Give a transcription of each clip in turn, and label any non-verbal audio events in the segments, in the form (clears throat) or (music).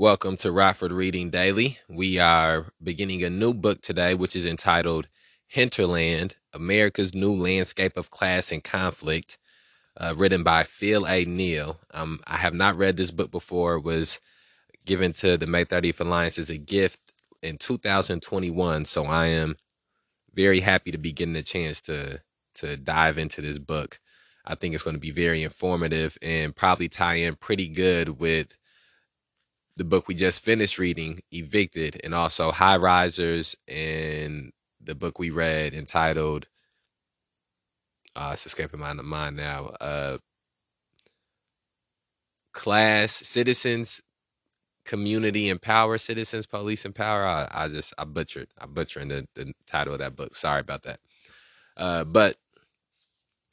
Welcome to Rockford Reading Daily. We are beginning a new book today, which is entitled Hinterland America's New Landscape of Class and Conflict, uh, written by Phil A. Neel. Um, I have not read this book before. It was given to the May 30th Alliance as a gift in 2021. So I am very happy to be getting a chance to to dive into this book. I think it's going to be very informative and probably tie in pretty good with the book we just finished reading, Evicted, and also High Risers and the book we read entitled uh it's escaping my mind now. Uh Class Citizens Community Empower Citizens Police Empower. I, I just I butchered I butchered the, the title of that book. Sorry about that. Uh but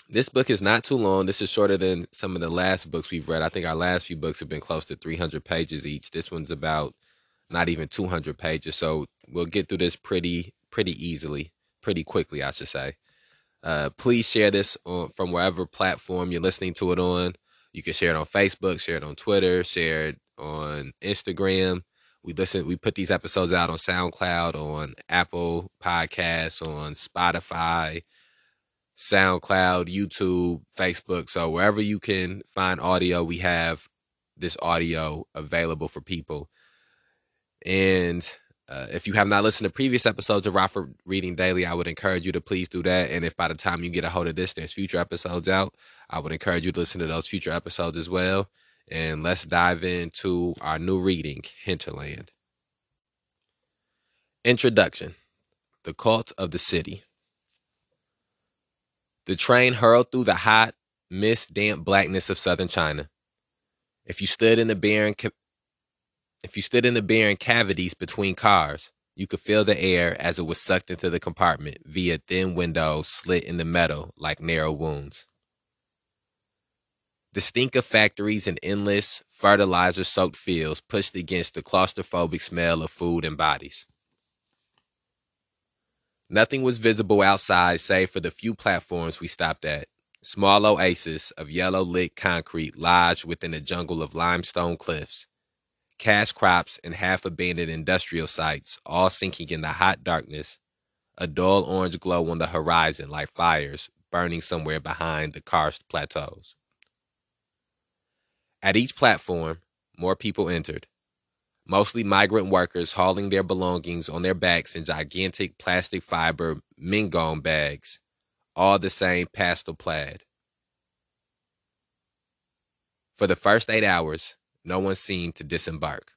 this book is not too long. This is shorter than some of the last books we've read. I think our last few books have been close to 300 pages each. This one's about not even 200 pages. So we'll get through this pretty pretty easily, pretty quickly, I should say. Uh, please share this on, from wherever platform you're listening to it on. You can share it on Facebook, share it on Twitter, share it on Instagram. We listen. We put these episodes out on SoundCloud, on Apple Podcasts, on Spotify, SoundCloud, YouTube, Facebook. So wherever you can find audio, we have this audio available for people. And uh, if you have not listened to previous episodes of Rockford Reading Daily, I would encourage you to please do that. And if by the time you get a hold of this, there's future episodes out, I would encourage you to listen to those future episodes as well. And let's dive into our new reading, Hinterland. Introduction The Cult of the City. The train hurled through the hot, mist damp blackness of southern China. If you stood in the barren ca- if you stood in the barren cavities between cars, you could feel the air as it was sucked into the compartment via thin windows slit in the metal like narrow wounds. The stink of factories and endless fertilizer soaked fields pushed against the claustrophobic smell of food and bodies. Nothing was visible outside save for the few platforms we stopped at. Small oases of yellow lit concrete lodged within a jungle of limestone cliffs. Cash crops and half abandoned industrial sites, all sinking in the hot darkness. A dull orange glow on the horizon like fires burning somewhere behind the karst plateaus. At each platform, more people entered mostly migrant workers hauling their belongings on their backs in gigantic plastic fiber mingong bags, all the same pastel plaid. For the first eight hours, no one seemed to disembark.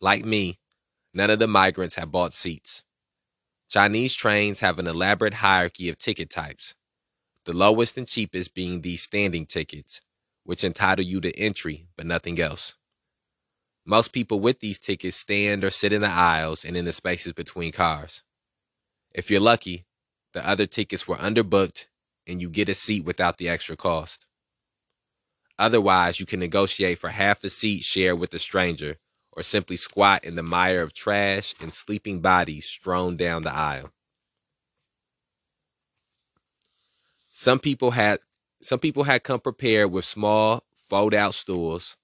Like me, none of the migrants had bought seats. Chinese trains have an elaborate hierarchy of ticket types, the lowest and cheapest being these standing tickets, which entitle you to entry but nothing else. Most people with these tickets stand or sit in the aisles and in the spaces between cars. If you're lucky, the other tickets were underbooked and you get a seat without the extra cost. Otherwise, you can negotiate for half a seat shared with a stranger or simply squat in the mire of trash and sleeping bodies strewn down the aisle. Some people had some people had come prepared with small fold-out stools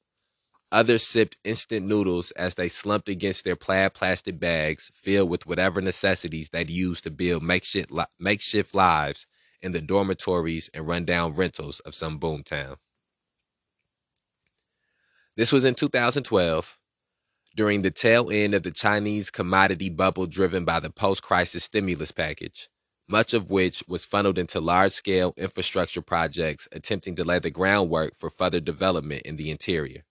Others sipped instant noodles as they slumped against their plaid plastic bags filled with whatever necessities they'd used to build makeshift, li- makeshift lives in the dormitories and rundown rentals of some boomtown. This was in 2012, during the tail end of the Chinese commodity bubble driven by the post crisis stimulus package, much of which was funneled into large scale infrastructure projects attempting to lay the groundwork for further development in the interior.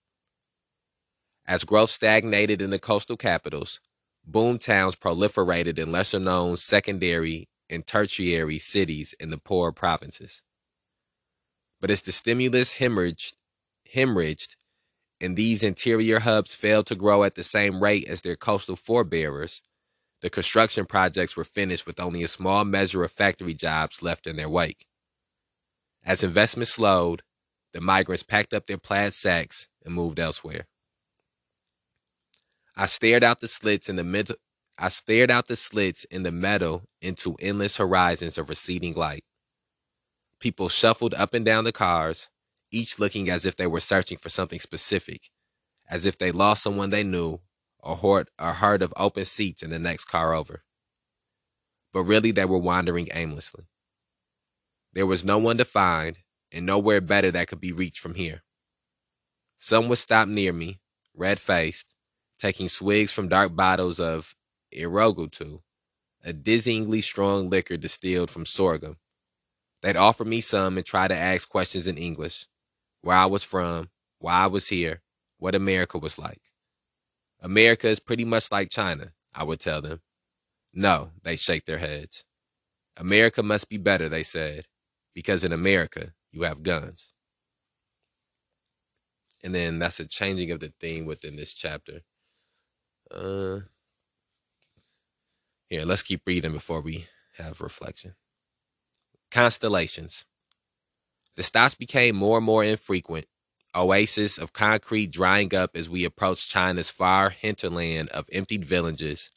As growth stagnated in the coastal capitals, boom towns proliferated in lesser known secondary and tertiary cities in the poorer provinces. But as the stimulus hemorrhaged, hemorrhaged and these interior hubs failed to grow at the same rate as their coastal forebearers, the construction projects were finished with only a small measure of factory jobs left in their wake. As investment slowed, the migrants packed up their plaid sacks and moved elsewhere. I stared out the slits in the middle. I stared out the slits in the meadow into endless horizons of receding light. People shuffled up and down the cars, each looking as if they were searching for something specific, as if they lost someone they knew or heard, or heard of open seats in the next car over. But really, they were wandering aimlessly. There was no one to find and nowhere better that could be reached from here. Some would stop near me, red faced, taking swigs from dark bottles of erguotou, a dizzyingly strong liquor distilled from sorghum. They'd offer me some and try to ask questions in English where I was from, why I was here, what America was like. America is pretty much like China, I would tell them. No, they shake their heads. America must be better, they said, because in America, you have guns. And then that's a changing of the theme within this chapter. Uh, here, let's keep reading before we have reflection. Constellations. The stops became more and more infrequent, oasis of concrete drying up as we approached China's far hinterland of emptied villages,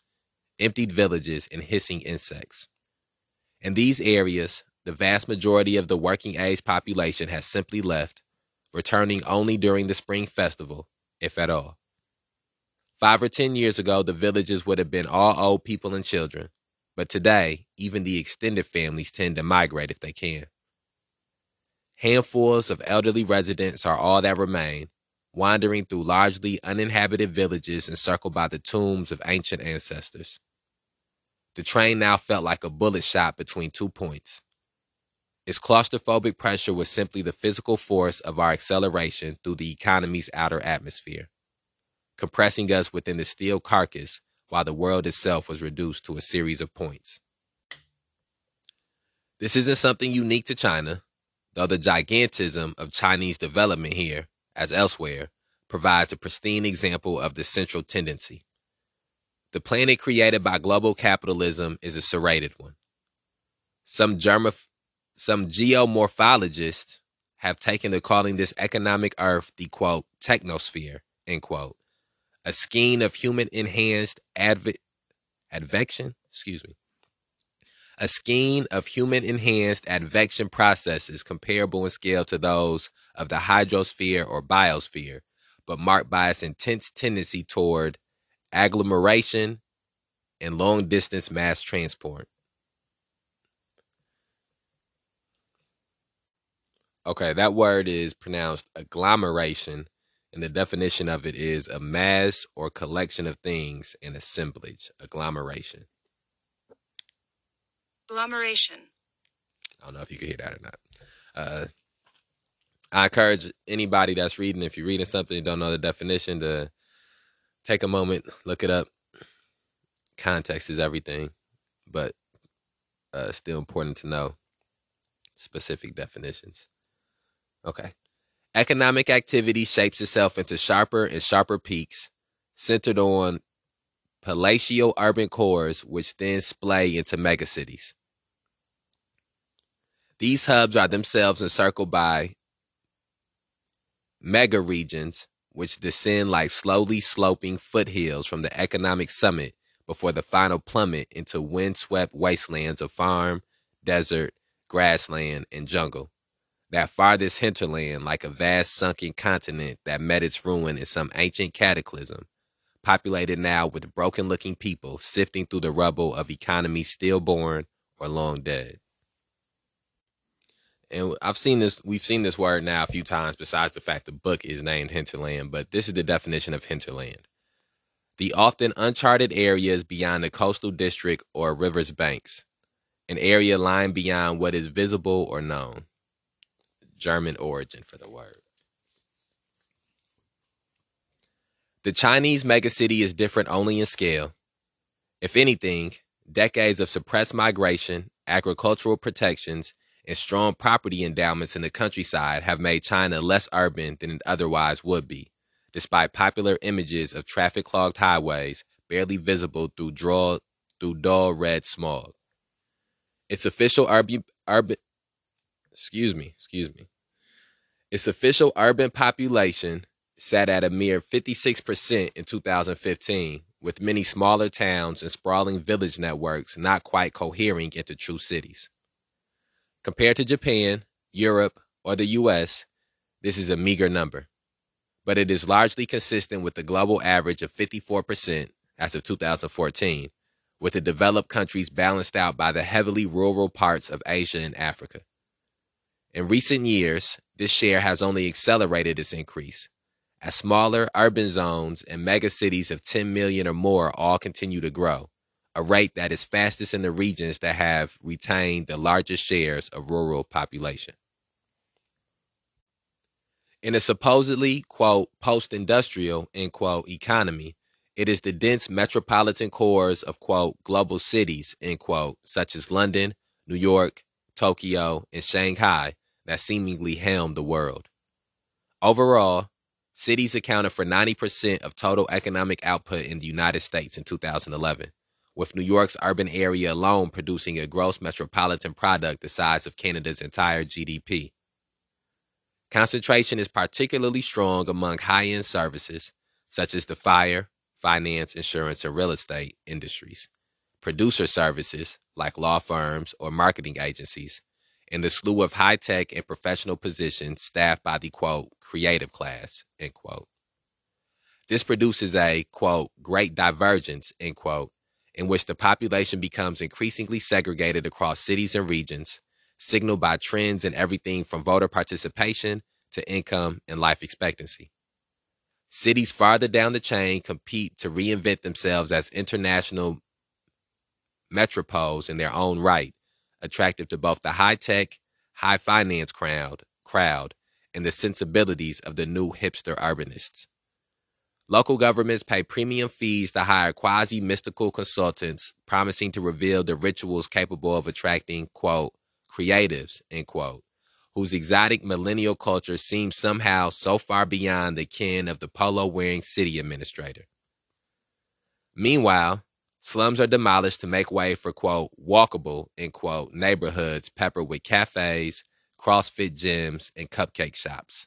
emptied villages and hissing insects. In these areas, the vast majority of the working age population has simply left, returning only during the spring festival, if at all. Five or ten years ago, the villages would have been all old people and children, but today, even the extended families tend to migrate if they can. Handfuls of elderly residents are all that remain, wandering through largely uninhabited villages encircled by the tombs of ancient ancestors. The train now felt like a bullet shot between two points. Its claustrophobic pressure was simply the physical force of our acceleration through the economy's outer atmosphere, compressing us within the steel carcass while the world itself was reduced to a series of points. This isn't something unique to China, though the gigantism of Chinese development here, as elsewhere, provides a pristine example of the central tendency. The planet created by global capitalism is a serrated one. Some, germaph- some geomorphologists have taken to calling this economic Earth the quote technosphere end quote, a scheme of human enhanced adv- advection, excuse me, a scheme of human enhanced advection processes comparable in scale to those of the hydrosphere or biosphere, but marked by its intense tendency toward agglomeration and long distance mass transport. Okay, that word is pronounced agglomeration, and the definition of it is a mass or collection of things in assemblage. Agglomeration. Agglomeration. I don't know if you can hear that or not. Uh, I encourage anybody that's reading, if you're reading something and don't know the definition, to take a moment, look it up. Context is everything, but uh, still important to know specific definitions. Okay. Economic activity shapes itself into sharper and sharper peaks centered on palatial urban cores, which then splay into megacities. These hubs are themselves encircled by mega regions, which descend like slowly sloping foothills from the economic summit before the final plummet into windswept wastelands of farm, desert, grassland, and jungle. That farthest hinterland, like a vast sunken continent that met its ruin in some ancient cataclysm, populated now with broken looking people sifting through the rubble of economies stillborn or long dead. And I've seen this, we've seen this word now a few times, besides the fact the book is named hinterland, but this is the definition of hinterland. The often uncharted areas beyond the coastal district or river's banks, an area lying beyond what is visible or known. German origin for the word. The Chinese megacity is different only in scale. If anything, decades of suppressed migration, agricultural protections, and strong property endowments in the countryside have made China less urban than it otherwise would be, despite popular images of traffic clogged highways barely visible through, draw, through dull red smog. Its official urban, urban excuse me, excuse me. Its official urban population sat at a mere 56% in 2015, with many smaller towns and sprawling village networks not quite cohering into true cities. Compared to Japan, Europe, or the US, this is a meager number. but it is largely consistent with the global average of 54% as of 2014, with the developed countries balanced out by the heavily rural parts of Asia and Africa. In recent years, this share has only accelerated its increase, as smaller urban zones and megacities of 10 million or more all continue to grow, a rate that is fastest in the regions that have retained the largest shares of rural population. In a supposedly, quote, post industrial, end quote, economy, it is the dense metropolitan cores of, quote, global cities, end quote, such as London, New York, Tokyo, and Shanghai that seemingly helm the world. Overall, cities accounted for 90% of total economic output in the United States in 2011, with New York's urban area alone producing a gross metropolitan product the size of Canada's entire GDP. Concentration is particularly strong among high end services, such as the fire, finance, insurance, and real estate industries, producer services like law firms or marketing agencies, and the slew of high tech and professional positions staffed by the quote creative class end quote. This produces a quote great divergence end quote in which the population becomes increasingly segregated across cities and regions, signaled by trends in everything from voter participation to income and life expectancy. Cities farther down the chain compete to reinvent themselves as international metropoles in their own right, attractive to both the high tech, high finance crowd, crowd and the sensibilities of the new hipster urbanists. Local governments pay premium fees to hire quasi mystical consultants, promising to reveal the rituals capable of attracting, quote, creatives, end quote, whose exotic millennial culture seems somehow so far beyond the ken of the polo wearing city administrator. Meanwhile, slums are demolished to make way for, quote, walkable, end quote, neighborhoods peppered with cafes, CrossFit gyms, and cupcake shops.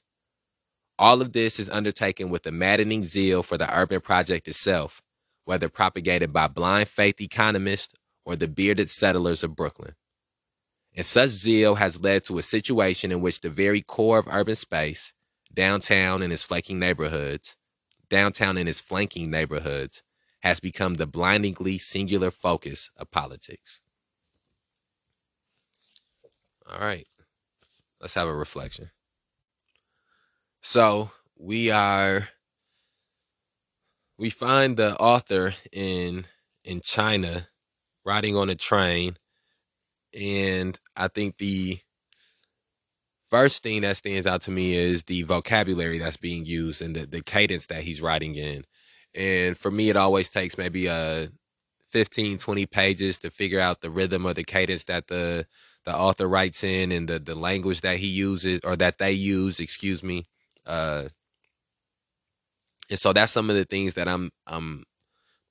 All of this is undertaken with a maddening zeal for the urban project itself, whether propagated by blind faith economists or the bearded settlers of Brooklyn. And such zeal has led to a situation in which the very core of urban space, downtown and its flanking neighborhoods, downtown and its flanking neighborhoods, has become the blindingly singular focus of politics. All right, let's have a reflection. So we are we find the author in in China riding on a train and I think the first thing that stands out to me is the vocabulary that's being used and the, the cadence that he's writing in. And for me, it always takes maybe a uh, 15, 20 pages to figure out the rhythm or the cadence that the the author writes in and the, the language that he uses or that they use, excuse me. Uh, and so that's some of the things that I'm I'm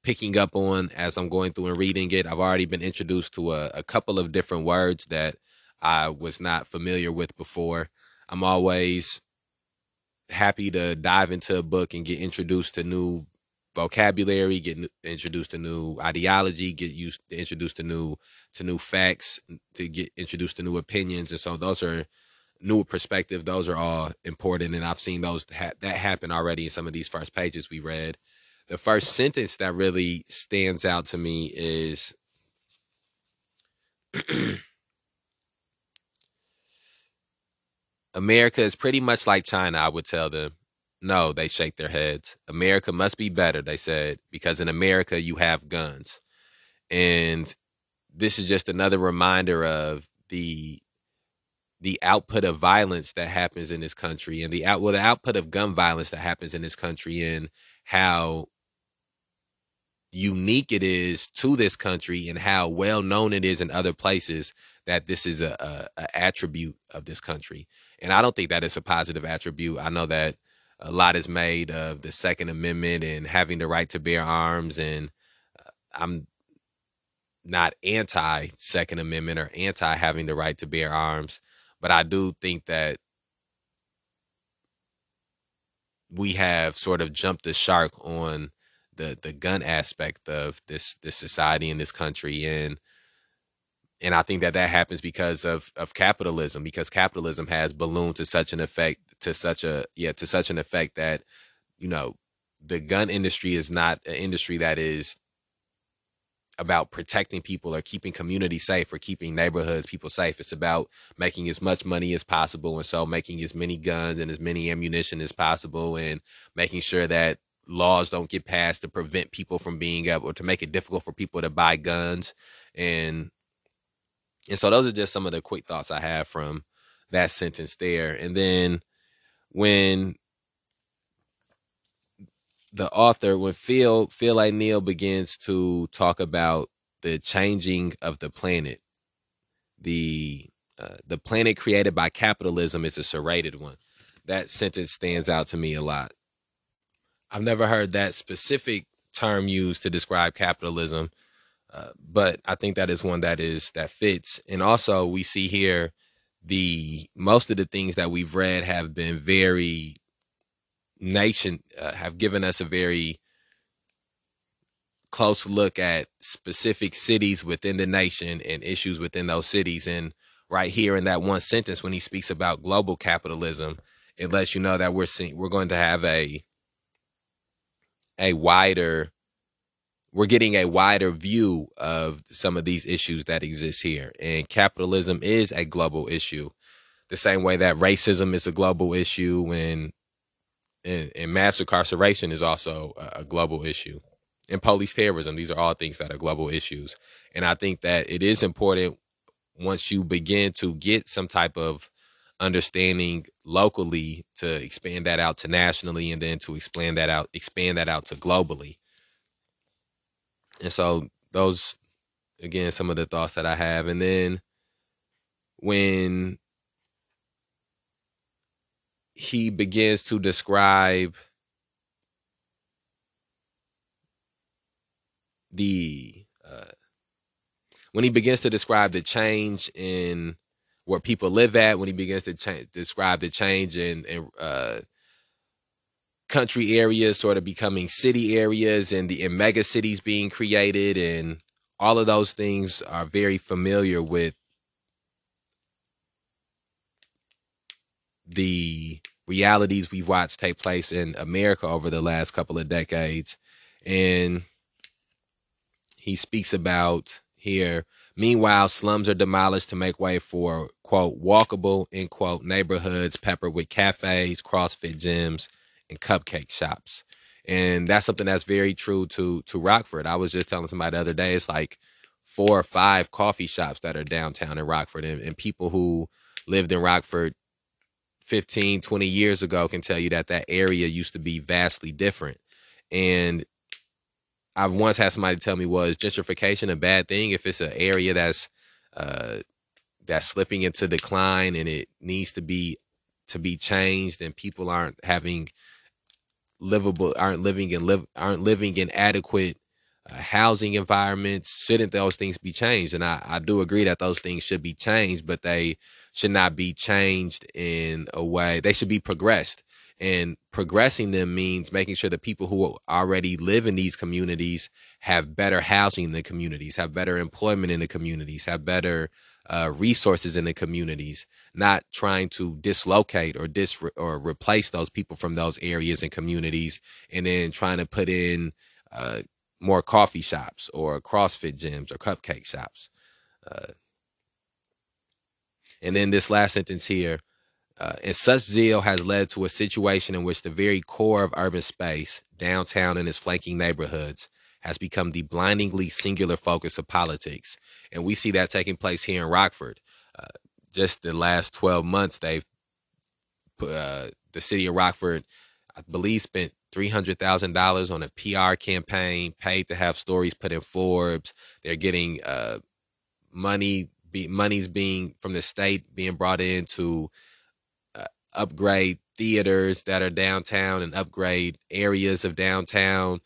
picking up on as I'm going through and reading it. I've already been introduced to a, a couple of different words that I was not familiar with before. I'm always happy to dive into a book and get introduced to new vocabulary, get introduced to new ideology, get used introduced to new to new facts, to get introduced to new opinions, and so those are new perspective. Those are all important, and I've seen those ha- that happen already in some of these first pages we read the first sentence that really stands out to me is (clears throat) America is pretty much like China, I would tell them. No, they shake their heads. America must be better, they said, because in America you have guns. And this is just another reminder of the the output of violence that happens in this country and the out well the output of gun violence that happens in this country and how unique it is to this country and how well known it is in other places that this is a, a, a, attribute of this country. And I don't think that is a positive attribute. I know that a lot is made of the Second Amendment and having the right to bear arms, and uh, I'm not anti Second Amendment or anti having the right to bear arms, but I do think that we have sort of jumped the shark on the the gun aspect of this this society in this country and and I think that that happens because of of capitalism because capitalism has ballooned to such an effect to such a yeah to such an effect that you know the gun industry is not an industry that is about protecting people or keeping community safe or keeping neighborhoods people safe it's about making as much money as possible and so making as many guns and as many ammunition as possible and making sure that laws don't get passed to prevent people from being able to make it difficult for people to buy guns and and so those are just some of the quick thoughts I have from that sentence there. And then when the author, when Phil Phil O'Neill begins to talk about the changing of the planet, the uh, the planet created by capitalism is a serrated one. That sentence stands out to me a lot. I've never heard that specific term used to describe capitalism, uh, but I think that is one that is that fits. And also, we see here the most of the things that we've read have been very nation uh, have given us a very close look at specific cities within the nation and issues within those cities. And right here in that one sentence when he speaks about global capitalism it lets you know that we're seeing we're going to have a a wider we're getting a wider view of some of these issues that exist here. And capitalism is a global issue, the same way that racism is a global issue and and, and mass incarceration is also a, a global issue. And police terrorism, these are all things that are global issues. And I think that it is important once you begin to get some type of understanding locally to expand that out to nationally and then to expand that out expand that out to globally and so those again some of the thoughts that I have. And then when he begins to describe the uh, when he begins to describe the change in where people live at, when he begins to cha- describe the change in, in uh, country areas sort of becoming city areas and the and mega cities being created and all of those things are very familiar with the realities we've watched take place in America over the last couple of decades. And he speaks about here meanwhile slums are demolished to make way for quote walkable end quote neighborhoods peppered with cafes crossfit gyms and cupcake shops. And that's something that's very true to to Rockford. I was just telling somebody the other day, it's like four or five coffee shops that are downtown in Rockford. And, and people who lived in Rockford 15, 20 years ago can tell you that that area used to be vastly different. And I've once had somebody tell me, was gentrification a bad thing if it's an area that's uh, that's slipping into decline and it needs to be to be changed and people aren't having livable aren't living in live aren't living in adequate uh, housing environments shouldn't those things be changed? And I, I do agree that those things should be changed but they should not be changed in a way they should be progressed. And progressing them means making sure that people who already live in these communities have better housing in the communities have better employment in the communities have better uh, resources in the communities, not trying to dislocate or dis or replace those people from those areas and communities, and then trying to put in uh, more coffee shops or CrossFit gyms or cupcake shops. Uh, and then this last sentence here. Uh, and such zeal has led to a situation in which the very core of urban space, downtown and its flanking neighborhoods, has become the blindingly singular focus of politics. And we see that taking place here in Rockford. Uh, just the last 12 months, they've uh, the city of Rockford, I believe, spent $300,000 on a PR campaign, paid to have stories put in Forbes. They're getting uh, money, be, money's being from the state being brought in to uh, upgrade theaters that are downtown and upgrade areas of downtown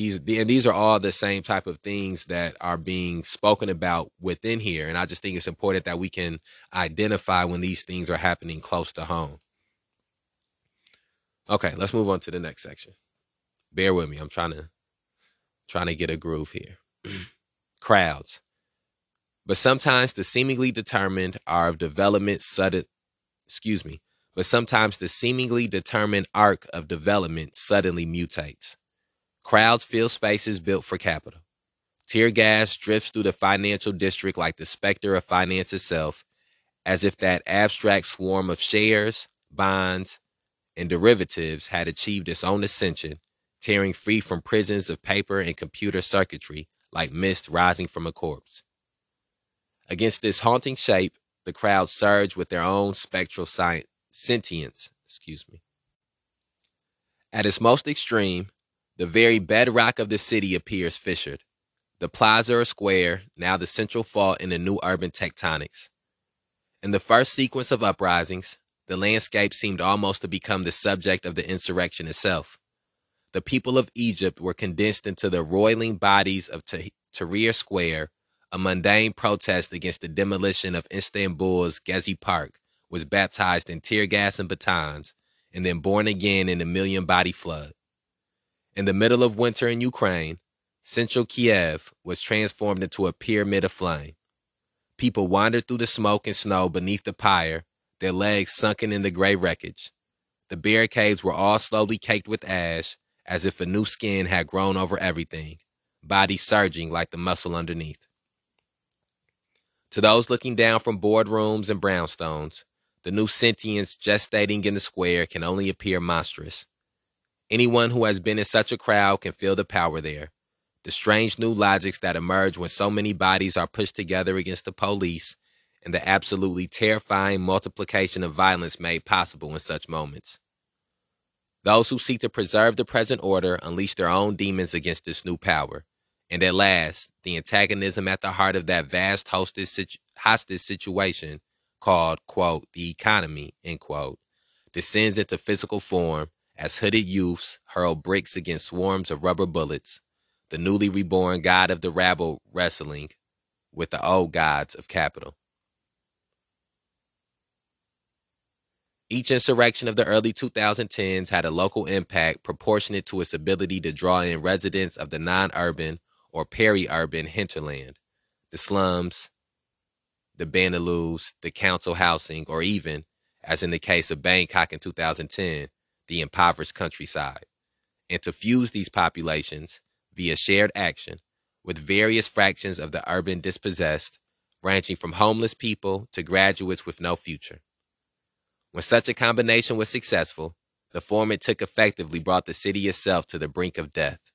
these and these are all the same type of things that are being spoken about within here and i just think it's important that we can identify when these things are happening close to home. Okay let's move on to the next section. Bear with me i'm trying to trying to get a groove here. (clears throat) Crowds. But sometimes the seemingly determined are of development sudden excuse me but sometimes the seemingly determined arc of development suddenly mutates. Crowds fill spaces built for capital. Tear gas drifts through the financial district like the specter of finance itself, as if that abstract swarm of shares, bonds, and derivatives had achieved its own ascension, tearing free from prisons of paper and computer circuitry like mist rising from a corpse. Against this haunting shape, the crowd surged with their own spectral science, sentience. Excuse me. At its most extreme, the very bedrock of the city appears fissured. The plaza or square, now the central fault in the new urban tectonics. In the first sequence of uprisings, the landscape seemed almost to become the subject of the insurrection itself. The people of Egypt were condensed into the roiling bodies of Tahrir Square. A mundane protest against the demolition of Istanbul's Gezi Park was baptized in tear gas and batons, and then born again in a million body flood. In the middle of winter in Ukraine, central Kiev was transformed into a pyramid of flame. People wandered through the smoke and snow beneath the pyre, their legs sunken in the gray wreckage. The barricades were all slowly caked with ash, as if a new skin had grown over everything, bodies surging like the muscle underneath. To those looking down from boardrooms and brownstones, the new sentience gestating in the square can only appear monstrous. Anyone who has been in such a crowd can feel the power there. The strange new logics that emerge when so many bodies are pushed together against the police and the absolutely terrifying multiplication of violence made possible in such moments. Those who seek to preserve the present order unleash their own demons against this new power. And at last, the antagonism at the heart of that vast hostage, hostage situation called, quote, the economy, end quote, descends into physical form as hooded youths hurl bricks against swarms of rubber bullets, the newly reborn god of the rabble wrestling with the old gods of capital. Each insurrection of the early 2010s had a local impact proportionate to its ability to draw in residents of the non urban or peri urban hinterland, the slums, the banlieues, the council housing, or even, as in the case of Bangkok in 2010, the impoverished countryside, and to fuse these populations via shared action with various fractions of the urban dispossessed, ranging from homeless people to graduates with no future. When such a combination was successful, the form it took effectively brought the city itself to the brink of death.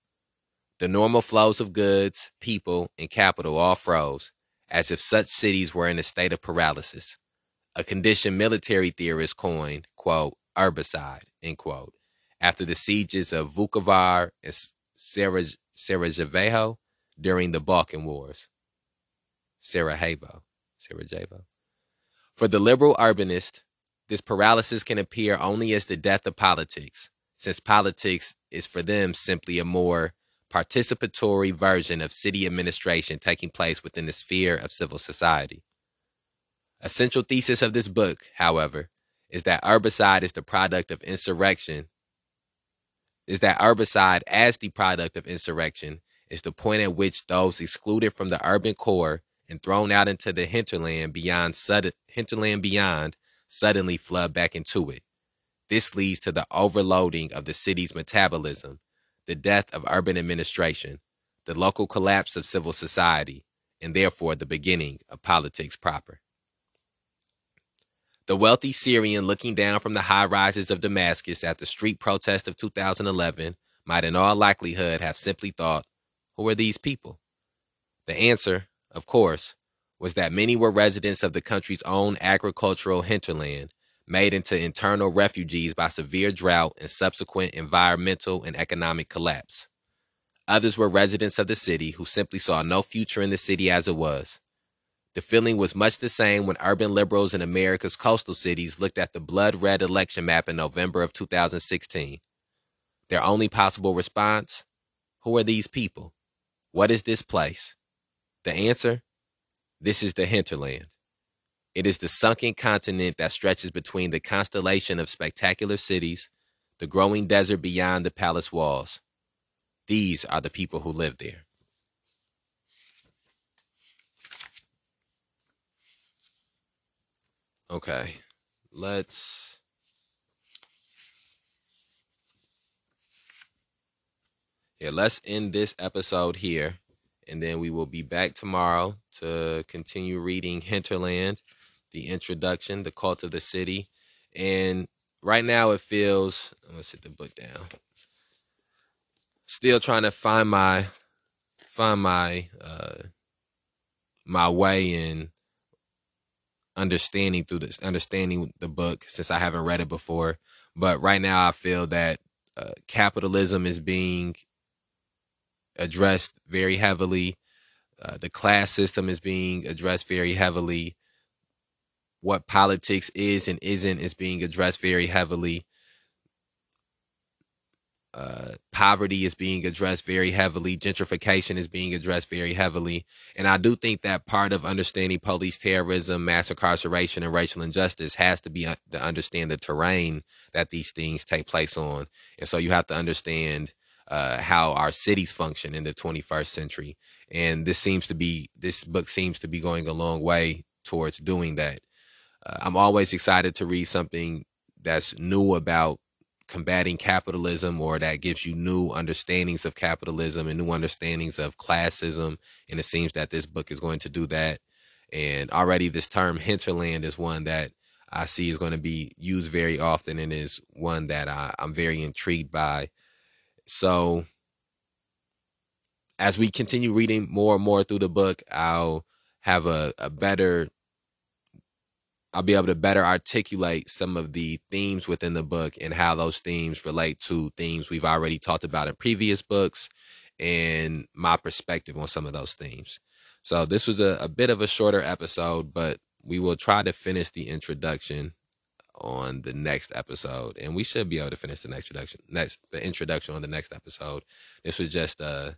The normal flows of goods, people, and capital all froze, as if such cities were in a state of paralysis, a condition military theorists coined, quote, urbicide, end quote, after the sieges of Vukovar and Sarajevo during the Balkan Wars. Sarajevo, Sarajevo. For the liberal urbanist, this paralysis can appear only as the death of politics, since politics is for them simply a more participatory version of city administration taking place within the sphere of civil society. A central thesis of this book, however, is that urbicide is the product of insurrection, is that urbicide as the product of insurrection is the point at which those excluded from the urban core and thrown out into the hinterland beyond sudden hinterland beyond suddenly flood back into it. This leads to the overloading of the city's metabolism, the death of urban administration, the local collapse of civil society, and therefore the beginning of politics proper. The wealthy Syrian looking down from the high rises of Damascus at the street protest of 2011 might, in all likelihood, have simply thought, Who are these people? The answer, of course, was that many were residents of the country's own agricultural hinterland, made into internal refugees by severe drought and subsequent environmental and economic collapse. Others were residents of the city who simply saw no future in the city as it was. The feeling was much the same when urban liberals in America's coastal cities looked at the blood red election map in November of 2016. Their only possible response Who are these people? What is this place? The answer this is the hinterland. It is the sunken continent that stretches between the constellation of spectacular cities, the growing desert beyond the palace walls. These are the people who live there. Okay. Let's. Yeah, let's end this episode here. And then we will be back tomorrow to continue reading Hinterland, the introduction, the cult of the city. And right now it feels, I'm going to sit the book down. Still trying to find my, find my, uh, my way in understanding through this understanding the book since I haven't read it before. But right now I feel that uh, capitalism is being addressed very heavily. Uh, the class system is being addressed very heavily. What politics is and isn't is being addressed very heavily. Uh, poverty is being addressed very heavily. Gentrification is being addressed very heavily. And I do think that part of understanding police terrorism, mass incarceration, and racial injustice has to be to understand the terrain that these things take place on. And so you have to understand uh, how our cities function in the 21st century. And this seems to be, this book seems to be going a long way towards doing that. Uh, I'm always excited to read something that's new about combating capitalism or that gives you new understandings of capitalism and new understandings of classism. And it seems that this book is going to do that. And already this term hinterland is one that I see is going to be used very often and is one that I, I'm very intrigued by. So as we continue reading more and more through the book, I'll have a, a better I'll be able to better articulate some of the themes within the book and how those themes relate to themes we've already talked about in previous books and my perspective on some of those themes. So this was a, a bit of a shorter episode, but we will try to finish the introduction on the next episode, and we should be able to finish the next introduction, next the introduction on the next episode. This was just a,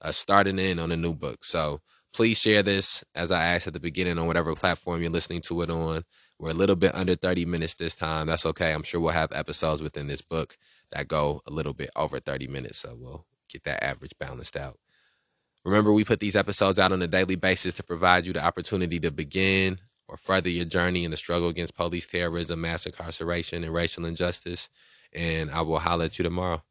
a starting in on a new book, so Please share this, as I asked at the beginning, on whatever platform you're listening to it on. We're a little bit under 30 minutes this time. That's okay. I'm sure we'll have episodes within this book that go a little bit over 30 minutes. So we'll get that average balanced out. Remember, we put these episodes out on a daily basis to provide you the opportunity to begin or further your journey in the struggle against police terrorism, mass incarceration, and racial injustice. And I will holler at you tomorrow.